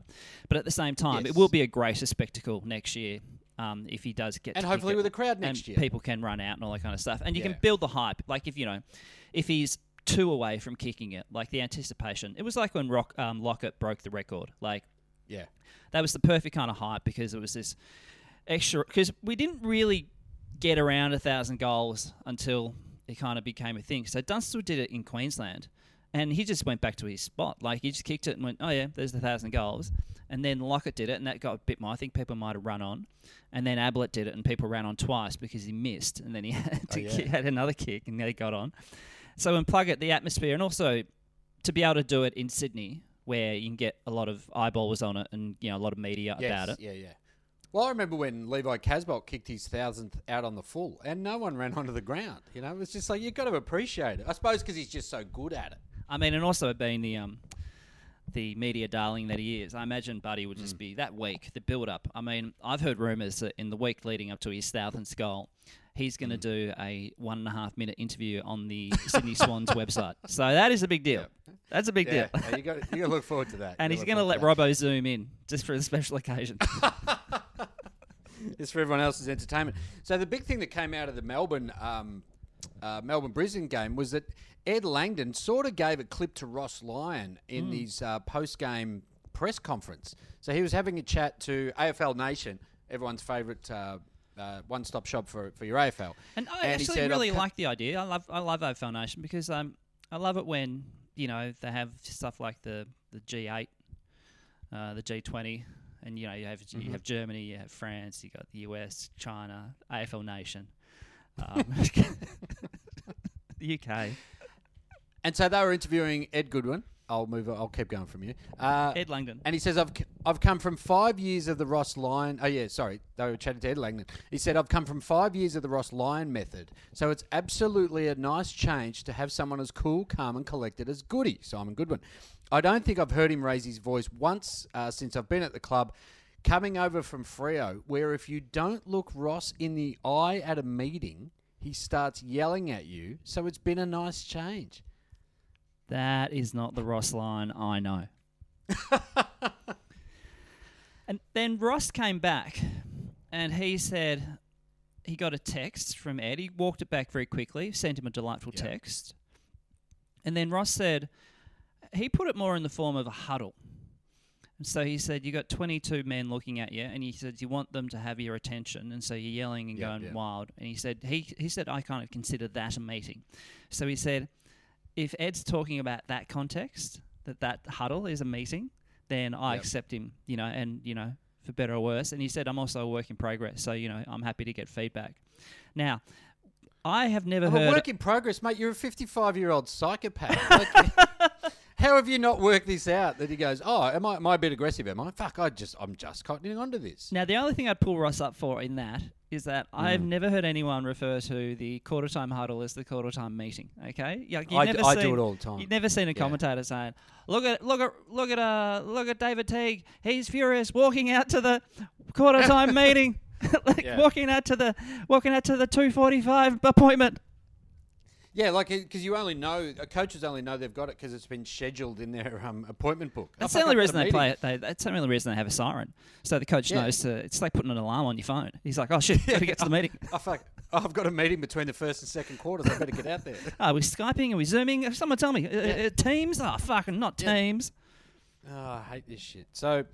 But at the same time, Yes. it will be a greater spectacle next year um, if he does get And to hopefully with a crowd next and year. people can run out and all that kind of stuff. And you Yeah. can build the hype. Like if you know, if he's two away from kicking it, like the anticipation. It was like when Rock um, Lockett broke the record. Like Yeah. that was the perfect kind of hype because it was this extra. Because we didn't really get around a thousand goals until it kind of became a thing. So Dunstall did it in Queensland, and he just went back to his spot. Like he just kicked it and went, "Oh yeah, there's the thousand goals." And then Lockett did it, and that got a bit more. I think people might have run on, and then Ablett did it, and people ran on twice because he missed, and then he [laughs] had, oh, to Oh, yeah. had another kick, and then he got on. So unplug it, the atmosphere, and also to be able to do it in Sydney, where you can get a lot of eyeballs on it, and you know a lot of media about it. Yeah, yeah. Well, I remember when Levi Casboult kicked his thousandth out on the full, and no one ran [laughs] onto the ground. You know, it was just like you've got to appreciate it. I suppose because he's just so good at it. I mean, and also being the um, the media darling that he is, I imagine Buddy would Mm. just be that week, the build up. I mean, I've heard rumours that in the week leading up to his thousandth goal, he's going to Mm. do a one and a half minute interview on the [laughs] Sydney Swans website. So that is a big deal. That's a big Yeah, deal. yeah, you got you got to look forward to that. [laughs] And he's going to let Robbo zoom in just for a special occasion. [laughs] It's for everyone else's entertainment. So the big thing that came out of the Melbourne um, uh, Melbourne Brisbane game was that Ed Langdon sort of gave a clip to Ross Lyon in Hmm. his uh, post game press conference. So he was having a chat to AFL Nation, everyone's favourite. Uh, uh, one-stop shop for, for your AFL, And I he actually said, really like the idea. I love I love AFL Nation because um I love it when you know they have stuff like the the G8, uh, the G20, and you know you have Mm-hmm. you have Germany, you have France, you got the US, China, AFL Nation, um, [laughs] [laughs] the UK, And so they were interviewing Ed Goodwin. I'll move. I'll keep going from you. Uh, Ed Langdon. And he says, I've, I've come from five years of the Ross Lyon. Oh, yeah, sorry. They were chatting to Ed Langdon. He said, I've come from five years of the Ross Lyon method. So it's absolutely a nice change to have someone as cool, calm, and collected as Goody, Simon Goodwin. I don't think I've heard him raise his voice once uh, since I've been at the club. Coming over from Freo, where if you don't look Ross in the eye at a meeting, he starts yelling at you. So it's been a nice change. That is not the Ross Lyon I know. [laughs] and then Ross came back and he said he got a text from Ed. He walked it back very quickly, sent him a delightful Yeah. text. And then Ross said he put it more in the form of a huddle. And so he said, You got 22 men looking at you, and he said, You want them to have your attention. And so you're yelling and Yeah, going yeah. wild. And he said, he, he said, I kind of consider that a meeting. So he said, if Ed's talking about that context, that that huddle is a meeting, then I Yep. accept him, you know, and, you know, for better or worse. And he said, I'm also a work in progress. So, you know, I'm happy to get feedback. Now, I have never I'm a work in progress, mate. You're a 55 year old psychopath. [laughs] Like, How have you not worked this out? That he goes, oh, am I, am I a bit aggressive? Am I? Fuck, I just, I'm just cottoning onto this. Now, the only thing I'd pull Ross up for in that is that. I've never heard anyone refer to the quarter time huddle as the quarter time meeting. Okay, Like, you've I d- never I do seen- it all the time. You've never seen a Yeah. commentator saying, "Look at, look at, look at, uh, look at David Teague. He's furious, walking out to the quarter time [laughs] meeting, [laughs] like Yeah. walking out to the, walking out to the two forty five appointment." Yeah, like because you only know uh, coaches only know they've got it because it's been scheduled in their um, appointment book. That's the only reason a they play it. They, that's the only reason they have a siren, so the coach Yeah. knows to. It's like putting an alarm on your phone. He's like, "Oh shit, [laughs] gotta get to the meeting." Oh fuck! Oh, I've got a meeting between the first and second quarters. I better get out there. [laughs] Are we skyping? Are we zooming? Someone tell me. Uh, uh, teams? Oh, fucking not Yeah. teams. Oh, I hate this shit. So,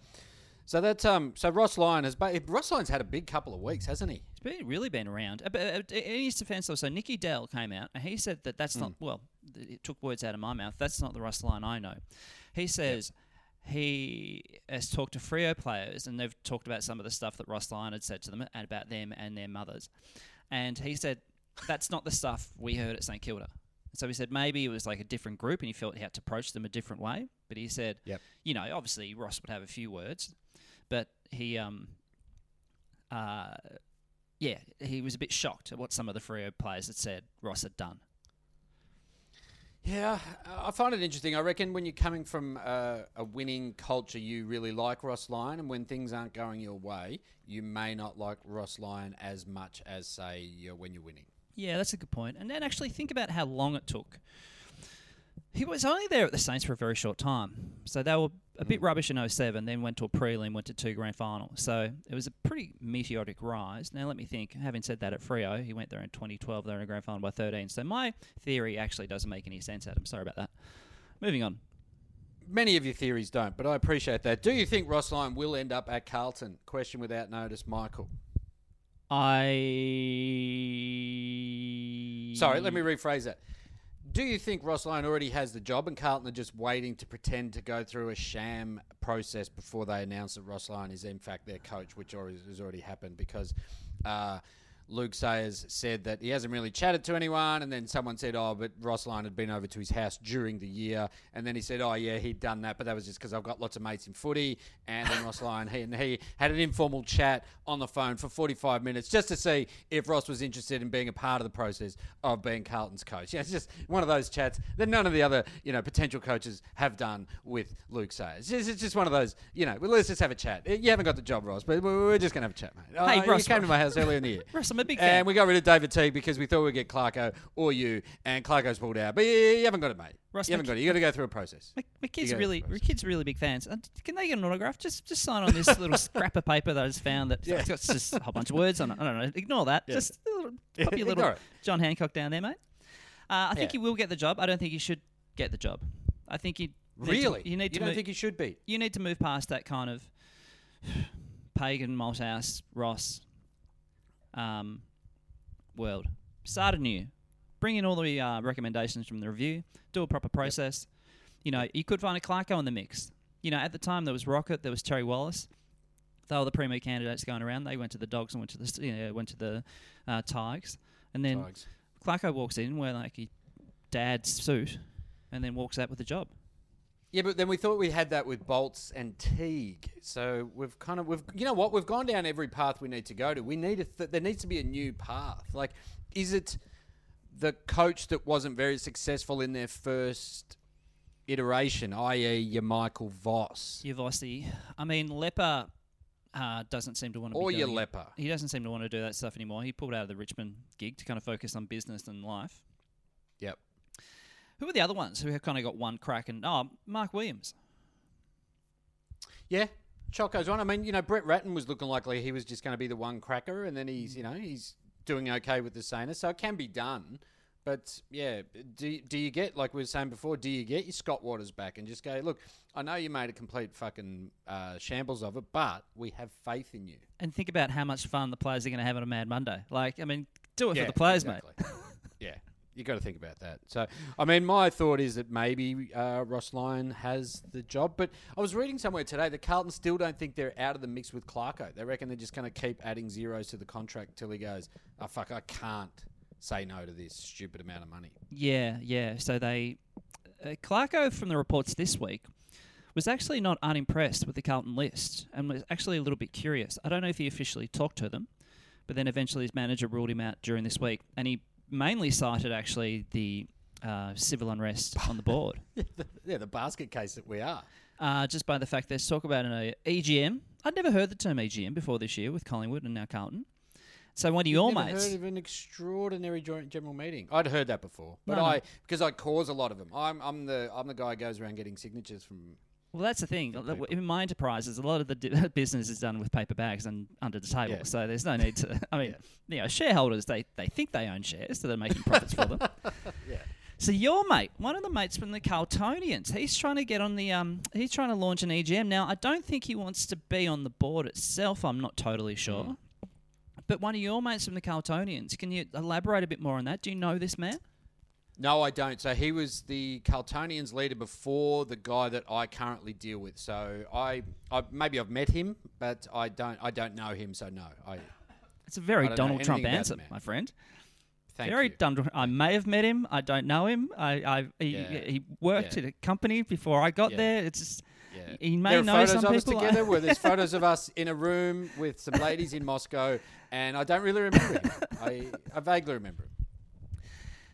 so that's um. So Ross Lyon has ba- Ross Lyon's had a big couple of weeks, hasn't he? Been, really been around. But, in his defence, though, so Nicky Dal came out and he said that that's not, well, it took words out of my mouth. That's not the Ross Lyon I know. He says he has talked to Freo players and they've talked about some of the stuff that Ross Lyon had said to them and about them and their mothers. And he said that's not the stuff we heard at St Kilda. So he said maybe it was like a different group and he felt he had to approach them a different way. But he said, Yep. you know, obviously Ross would have a few words, but he, um, uh, yeah, he was a bit shocked at what some of the Freo players had said Ross had done. Yeah, I find it interesting. I reckon when you're coming from a, a winning culture, you really like Ross Lyon, and when things aren't going your way, you may not like Ross Lyon as much as say you're, when you're winning. Yeah, that's a good point. And then actually think about how long it took. He was only there at the Saints for a very short time. So they were a bit hmm. rubbish in 07, then went to a prelim, went to two grand final. So it was a pretty meteoric rise. Now, let me think. Having said that, at Freo, he went there in 2012, they were in a grand final by 13. So my theory actually doesn't make any sense, Adam. Sorry about that. Moving on. Many of your theories don't, but I appreciate that. Do you think Ross Lyon will end up at Carlton? Question without notice, Michael. I. Sorry, let me rephrase that. Do you think Ross Lyon already has the job and Carlton are just waiting to pretend to go through a sham process before they announce that Ross Lyon is in fact their coach, which has already happened because uh, Luke Sayers said that he hasn't really chatted to anyone, and then someone said, "Oh, but Ross Lyon had been over to his house during the year," and then he said, "Oh, yeah, he'd done that, but that was just because I've got lots of mates in footy." And then Ross Lyon, he and he had an informal chat on the phone for 45 minutes just to see if Ross was interested in being a part of the process of being Carlton's coach. Yeah, it's just one of those chats that none of the other you know potential coaches have done with Luke Sayers. It's just, it's just one of those, you know. Well, let's just have a chat. You haven't got the job, Ross, but we're we're just gonna have a chat, mate. Hey, Oh, Ross, you came to my house earlier in the year. [laughs] Ross, I'm a big fan. And we got rid of David Teague because we thought we'd get Clarko or you, and Clarko's pulled out. But you, you haven't got it, mate. Ross, you haven't got it. You got to go through a process. My, my kids really, my kids are really big fans. Uh, Can they get an autograph? Just, just sign on this little [laughs] scrap of paper that I just found. That Yeah. it's got just a whole bunch of words on it. I don't know. Ignore that. Yeah. Just a little, pop your little. John Hancock down there, mate. Uh, I think Yeah. he will get the job. I don't think he should get the job. I think he need to- Really? you need to don't move, think you should be? you need to move past that kind of [sighs] Pagan Malthouse Ross um, world. Start anew. Bring in all the uh, recommendations from the review. Do a proper process. You know, you could find a Clarko in the mix. You know, at the time there was Rocket, there was Terry Wallace. They were the premier candidates going around. They went to the Dogs and went to the you know, went to the uh, Tigers, and then Tigers. Clarko walks in wearing like a dad's suit, and then walks out with the job. Yeah, but then we thought we had that with Bolts and Teague. So we've kind of we've you know what we've gone down every path we need to go to. We need a th- there needs to be a new path. Like, is it the coach that wasn't very successful in their first iteration, i.e., your Michael Voss Yavossi. I mean, Leper uh, doesn't seem to want to. or your. Leper? He doesn't seem to want to do that stuff anymore. He pulled out of the Richmond gig to kind of focus on business and life. Yep. Who are the other ones who have kind of got one crack? And oh, Mark Williams. Yeah, Choco's one. I mean, you know, Brett Ratten was looking like he was just going to be the one cracker, and then he's, you know, he's doing okay with the Saints, so it can be done. But yeah, do, do you get like we were saying before? Do you get your Scott Watters back and just go, look? I know you made a complete fucking uh, shambles of it, but we have faith in you. And think about how much fun the players are going to have on a Mad Monday. Like, I mean, do it for the players, mate. exactly. yeah, [laughs] you got to think about that. So, I mean, my thought is that maybe uh, Ross Lyon has the job, but I was reading somewhere today that Carlton still don't think they're out of the mix with Clarko. They reckon they're just going to keep adding zeros to the contract till he goes, "Oh fuck, I can't say no to this stupid amount of money." Yeah, yeah. So they, uh, Clarko from the reports this week was actually not unimpressed with the Carlton list and was actually a little bit curious. I don't know if he officially talked to them, but then eventually his manager ruled him out during this week, and he mainly cited actually the uh, civil unrest on the board, [laughs] yeah, the basket case that we are. uh, just by the fact there's talk about an uh, EGM. I'd never heard the term EGM before this year with Collingwood and now Carlton. So one of your Never mates, heard of an extraordinary joint general meeting. I'd heard that before, but No, no. I because I cause a lot of them. I'm I'm the I'm the guy who goes around getting signatures from. Well, that's the thing. In my enterprises, a lot of the [laughs] business is done with paper bags and under the table. Yeah. So there's no need to. [laughs] I mean, you know, shareholders they, they think they own shares, so they're making profits for them. [laughs] Yeah. So your mate, one of the mates from the Carltonians, he's trying to get on the um, he's trying to launch an EGM. Now, I don't think he wants to be on the board itself. I'm not totally sure. Mm. But one of your mates from the Carltonians, can you elaborate a bit more on that? Do you know this man? No, I don't. So he was the Carltonians leader before the guy that I currently deal with. So I, I maybe I've met him, but I don't I don't know him. So no, I It's a very I don't know Donald Trump answer, my friend. thank you. Very you. Donald. I may have met him. I don't know him. I, I he, Yeah. he worked Yeah. at a company before I got Yeah. there. It's just Yeah. he may there are know photos some of us together where there's [laughs] photos of us in a room with some ladies in Moscow, and I don't really remember him. [laughs] I, I vaguely remember him.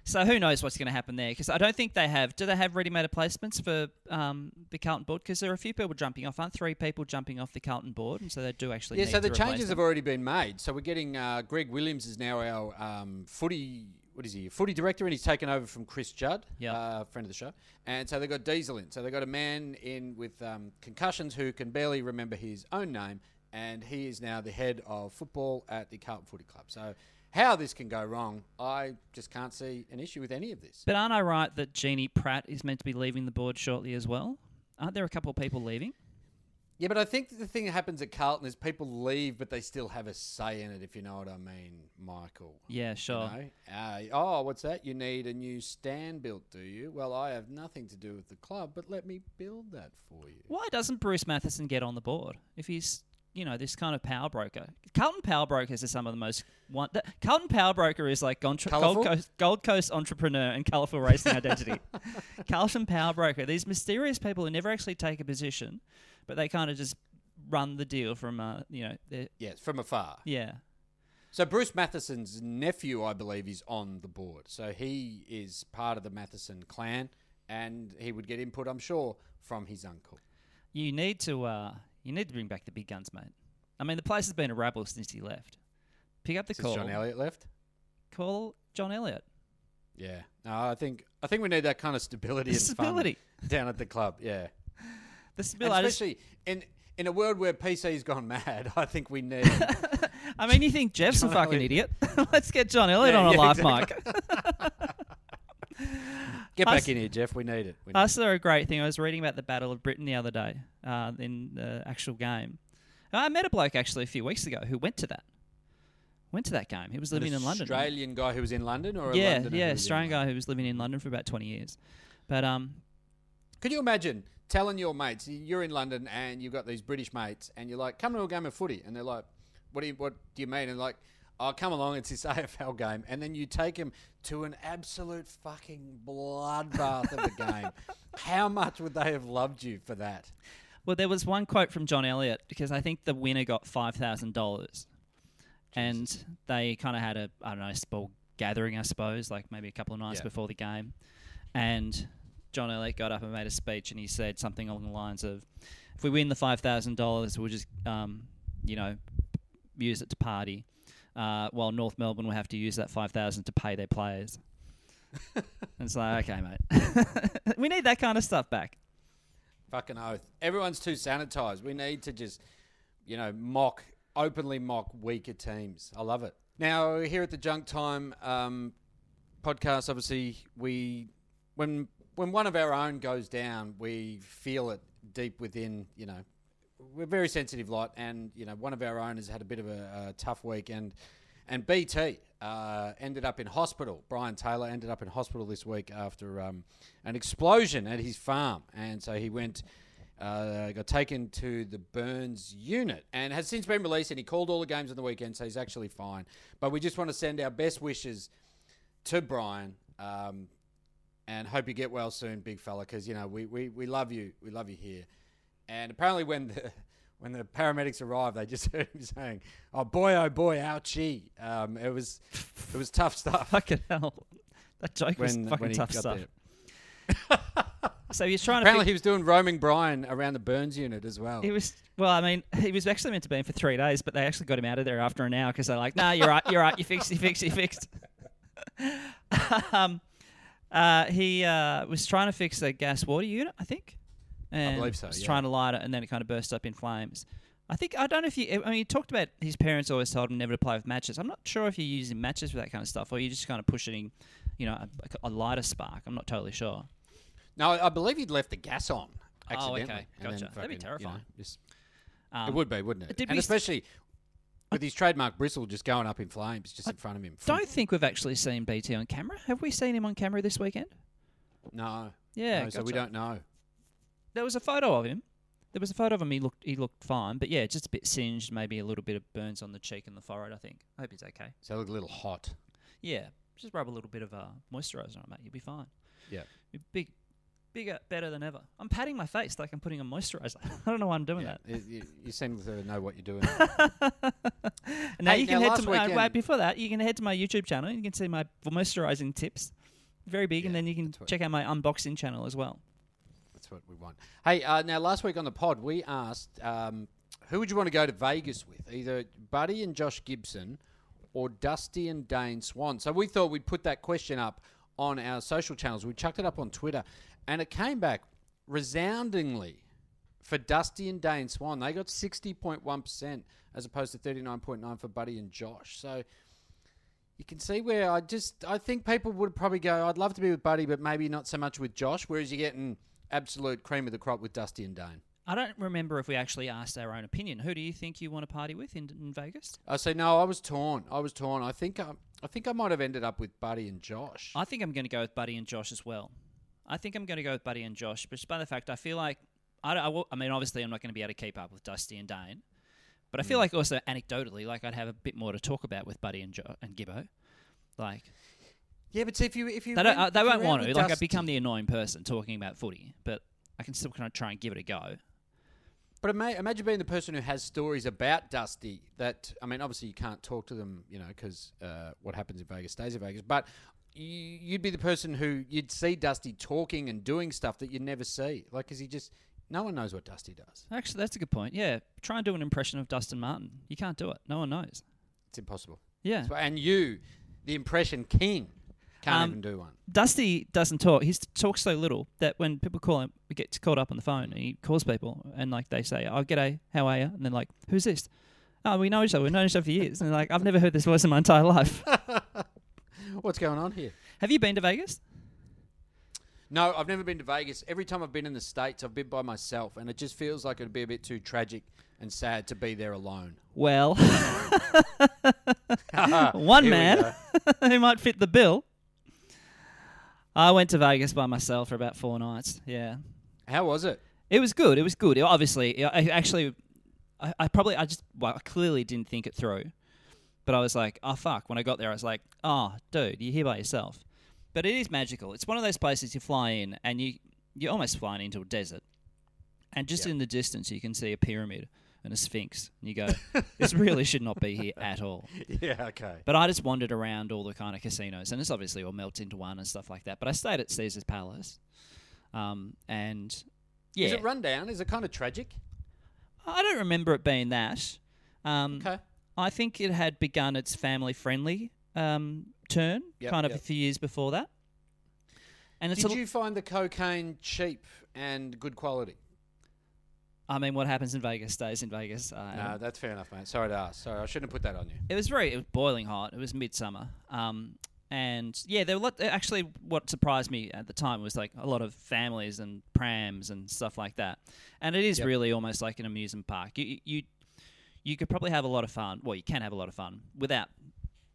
So who knows what's going to happen there? Because I don't think they have. Do they have ready-made placements for um, the Carlton board? Because there are a few people jumping off. Aren't three people jumping off the Carlton board? And so they do actually. Yeah, so the changes have already been made. So we're getting uh, Greg Williams is now our um, footy. What is he? Footy director, and he's taken over from Chris Judd, Yeah. uh, friend of the show. And so they got Diesel in. So they got a man in with um, concussions who can barely remember his own name, and he is now the head of football at the Carlton Footy Club. So how this can go wrong, I just can't see an issue with any of this. But aren't I right that Jeannie Pratt is meant to be leaving the board shortly as well? Aren't there a couple of people leaving? Yeah, but I think the thing that happens at Carlton is people leave, but they still have a say in it. If you know what I mean, Michael. Yeah, You sure. know? Uh, oh, what's that? You need a new stand built, do you? Well, I have nothing to do with the club, but let me build that for you. Why doesn't Bruce Mathieson get on the board if he's, you know, this kind of power broker? Carlton Power Brokers are some of the most one. The, Carlton Power Broker is like Gold, Gold Coast Gold Coast entrepreneur and colourful racing identity. [laughs] Carlton Power Broker, these mysterious people who never actually take a position, but they kind of just run the deal from, uh, you know, Yes, from afar. yeah. So Bruce Mathieson's nephew, I believe, is on the board. So he is part of the Mathieson clan, and he would get input, I'm sure, from his uncle. You need to, uh, you need to bring back the big guns, mate. I mean, the place has been a rabble since he left. Pick up the Since call. John Elliott left. Call John Elliott. Yeah, no, I think I think we need that kind of stability and Stability. fun down at the club. Yeah, [laughs] The And stability. Especially in in a world where PC's gone mad, [laughs] I think we need. [laughs] I mean, you think Jeff's John a fucking Elliott. idiot? Let's get John Elliott Yeah, on a yeah, live mic. Get Us- back in here, Jeff. We need it. We need I saw a great thing. I was reading about the Battle of Britain the other day uh, in the actual game. I met a bloke actually a few weeks ago who went to that. Went to that game. He was An living in London. Australian guy who was in London, or a yeah, Londoner yeah, who was in Australian guy who was living in London for about twenty years. But um, Could you imagine telling your mates you're in London and you've got these British mates and you're like, "Come to a game of footy," and they're like, "What do you What do you mean?" And like, "Oh, come along, it's this [laughs] AFL game," and then you take him to an absolute fucking bloodbath of a [laughs] game. How much would they have loved you for that? well, there was one quote from John Elliott because I think the winner got five thousand dollars, and they kind of had a I don't know small gathering, I suppose, like maybe a couple of nights Yeah. before the game, and John Elliott got up and made a speech, and he said something along the lines of, "If we win the five thousand dollars, we'll just um, you know use it to party." Uh, while North Melbourne will have to use that five thousand to pay their players. and [laughs] it's like, okay, mate, [laughs] we need that kind of stuff back. Fucking oath. Everyone's too sanitized. We need to just, you know, mock, openly mock weaker teams. I love it. Now, here at the Junk Time um, podcast, obviously, we, when, when one of our own goes down, we feel it deep within, you know, we're a very sensitive lot. And, you know, one of our owners had a bit of a, a tough week. And, and BT uh, ended up in hospital. Brian Taylor ended up in hospital this week after um, an explosion at his farm, and so he went. Uh, got taken to the Burns unit and has since been released. And he called all the games on the weekend, so he's actually fine. But we just want to send our best wishes to Brian, um, and hope you get well soon, big fella, because you know we, we, we love you, we love you here. And apparently, when the [laughs] when the paramedics arrived, they just [laughs] heard him saying, "Oh boy, oh boy, ouchie." Um, it was it was tough stuff. [laughs] Fucking hell. That joke was fucking when tough stuff. So he was trying to. Apparently, he was doing roaming Brian around the Burns unit as well. He was well. I mean, he was actually meant to be in for three days, but they actually got him out of there after an hour because they're like, "No, you're right. You're right. You fixed. You fixed. You fixed." um, uh, he uh, was trying to fix the gas water unit, I think. And believe so, yeah. trying to light it, and then it kind of burst up in flames. I think I don't know if you. I mean, he talked about his parents always told him never to play with matches. I'm not sure if you're using matches for that kind of stuff, or you're just kind of pushing, you know, a, a lighter spark. I'm not totally sure. no, I believe he'd left the gas on Oh, accidentally. okay. and then Gotcha. That'd be fucking, you know, terrifying. just- Um, it would be, wouldn't it? did and especially with his trademark bristle just going up in flames just in front of him. Don't think we've actually seen BT on camera. Have we seen him on camera this weekend? No. Yeah, no, so we don't know. There was a photo of him. There was a photo of him. He looked he looked fine, but yeah, just a bit singed. Maybe a little bit of burns on the cheek and the forehead. I think. I hope he's okay. So it looked a little hot. Yeah, just rub a little bit of uh, moisturizer on mate. You'll be fine. Yeah. You're big, bigger, better than ever. I'm patting my face like I'm putting on moisturizer. [laughs] I don't know why I'm doing Yeah, that. you, you seem to know what you're doing. [laughs] Now Hey, you can now head to my, wait before that. You can head to my YouTube channel. You can see my moisturizing tips. Very big, and then you can check out my unboxing channel as well. What we want. Hey, uh, now last week on the pod, we asked um, who would you want to go to Vegas with? Either Buddy and Josh Gibson or Dusty and Dane Swan. So we thought we'd put that question up on our social channels. We chucked it up on Twitter, and it came back resoundingly for Dusty and Dane Swan. They got 60.1% as opposed to 39.9 for Buddy and Josh. So you can see where I just I think people would probably go, I'd love to be with Buddy, but maybe not so much with Josh. Whereas you're getting absolute cream of the crop with Dusty and Dane. I don't remember if we actually asked our own opinion. Who do you think you want to party with in, in Vegas? I say no. I was torn. I was torn. I think I, I think I might have ended up with Buddy and Josh. I think I'm going to go with Buddy and Josh as well. I think I'm going to go with Buddy and Josh, but just by the fact I feel like I, I, will- I mean, obviously I'm not going to be able to keep up with Dusty and Dane, but I feel Mm. like also anecdotally, like I'd have a bit more to talk about with Buddy and jo- and Gibbo. Like yeah, but see if you if you they don't, went- uh, they won't want to. Like I Dusty- become the annoying person talking about footy, but I can still kind of try and give it a go. But ima- imagine being the person who has stories about Dusty. That I mean, obviously you can't talk to them, you know, because uh, what happens in Vegas stays in Vegas. But you, you'd be the person who you'd see Dusty talking and doing stuff that you'd never see, like because he just no one knows what Dusty does. Actually, that's a good point. Yeah, try and do an impression of Dustin Martin. You can't do it. No one knows. It's impossible. Yeah. And you, the impression king, can't Um, even do one. Dusty doesn't talk. He talks so little that when people call him, he gets called up on the phone and he calls people and like they say, "Oh, g'day, how are you?" And they're like, "Who's this?" Oh, we know each other. We've known each other for years. And like, "I've never heard this voice in my entire life." [laughs] What's going on here? Have you been to Vegas? No, I've never been to Vegas. Every time I've been in the States, I've been by myself, and it just feels like it'd be a bit too tragic and sad to be there alone. Well, [laughs] [laughs] one Here we man who might fit the bill. I went to Vegas by myself for about four nights. Yeah. How was it? It was good. It was good. It- obviously, I I actually, I, I probably, I just, well, I clearly didn't think it through. But I was like, oh fuck. When I got there, I was like, oh, dude, you're here by yourself. But it is magical. It's one of those places you fly in and you you're almost flying into a desert, and just in the distance you can see a pyramid and a sphinx, and you go, [laughs] this really should not be here at all. Yeah, okay. But I just wandered around all the kind of casinos, and it's obviously all melts into one and stuff like that. But I stayed at Caesar's Palace, um, and yeah, Is it run down? Is it kind of tragic? I don't remember it being that. Um, Okay. I think it had begun its family friendly um, turn, Yep, kind of yep. a few years before that. And it's, Did you find the cocaine cheap and good quality? I mean, what happens in Vegas stays in Vegas. Uh, No, that's fair enough, mate. Sorry to ask. Sorry, I shouldn't have put that on you. It was very, it was boiling hot. It was midsummer. Um, and yeah, there were a lot, actually, what surprised me at the time was like a lot of families and prams and stuff like that. And it is Yep. really almost like an amusement park. You, you, you could probably have a lot of fun. Well, you can have a lot of fun without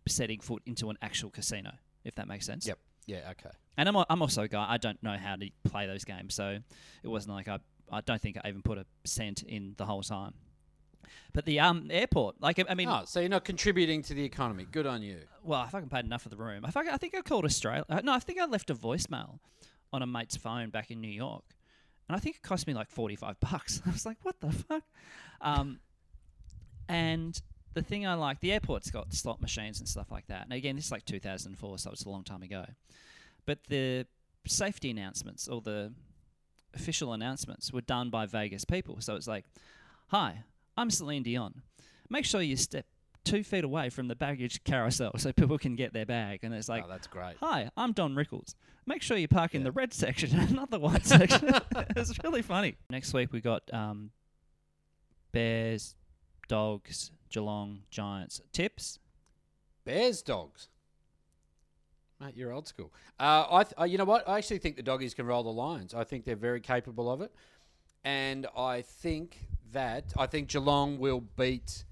setting foot into an actual casino, if that makes sense. Yep. Yeah, okay. And I'm, a- I'm also a guy, I don't know how to play those games. So it wasn't like I, I don't think I even put a cent in the whole time. But the um airport, like I mean, oh, so you're not contributing to the economy. Good on you. well, I fucking paid enough for the room. I, fucking, I think I called Australia. uh, No, I think I left a voicemail on a mate's phone back in New York, and I think it cost me like forty five [laughs] bucks. I was like, what the fuck? Um, and the thing I like, the airport's got slot machines and stuff like that. And again, this is like 2004, so it's a long time ago. But the safety announcements or the official announcements were done by Vegas people. So it's like, hi, I'm Celine Dion. Make sure you step two feet away from the baggage carousel so people can get their bag. And it's like, oh, that's great. hi, I'm Don Rickles. Make sure you park in the red section and not the white section. [laughs] it's really funny. Next week we got um, Bears, Dogs, Geelong, Giants. Tips? Bears, dogs. Mate, you're old school. Uh, I, th- uh, you know what? I actually think the doggies can roll the Lions. I think they're very capable of it, and I think that I think Geelong will beat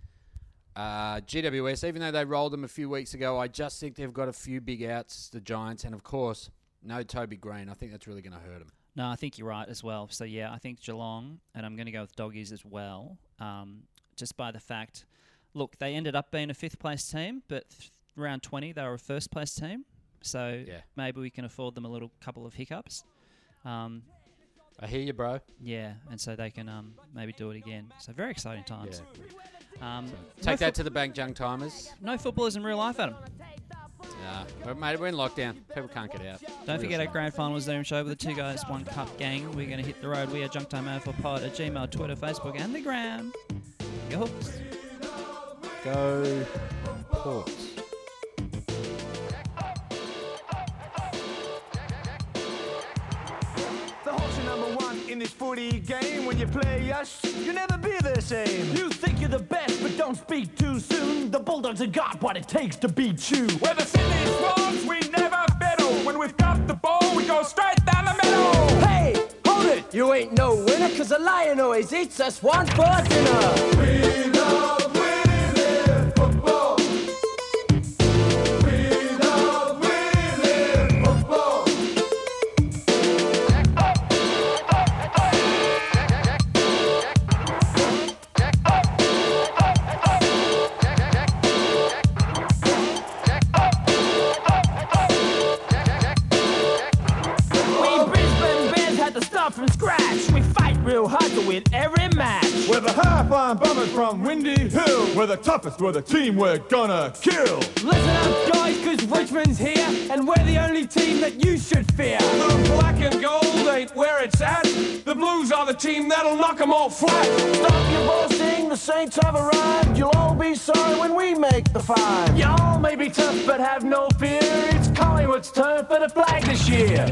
uh, GWS, even though they rolled them a few weeks ago. I just think they've got a few big outs, the Giants, and of course, no Toby Greene. I think that's really going to hurt them. No, I think you're right as well. So yeah, I think Geelong, and I'm going to go with doggies as well. Um, just by the fact, look, they ended up being a fifth place team, but th- round 20 they were a first place team. So Yeah. maybe we can afford them a little couple of hiccups. Um, I hear you, bro. yeah, and so they can um, maybe do it again. So very exciting times. Um, Take no, that to the bank, young timers. no footballers in real life, Adam. Yeah, but mate, we're in lockdown. People can't get out. Don't forget our grand final Zoom show with the two guys, one cup gang. We're going to hit the road. We are Junk Time AFL Pod at Gmail, Twitter, Facebook, and the gram. Go Hawks. Go Ports. In this footy game. When you play us, you'll never be the same. You think you're the best, but don't speak too soon. The Bulldogs have got what it takes to beat you. We're the Sydney Swans, we never fiddle. When we've got the ball, we go straight down the middle. Hey, hold it! You ain't no winner, cause a lion always eats us one for dinner. We love We're the toughest, we're the team we're gonna kill. Listen up, guys, cause Richmond's here, and we're the only team that you should fear. The black and gold ain't where it's at. The Blues are the team that'll knock 'em all flat. Stop your boasting, the Saints have arrived. You'll all be sorry when we make the five. Y'all may be tough, but have no fear. It's Collingwood's turn for the flag this year.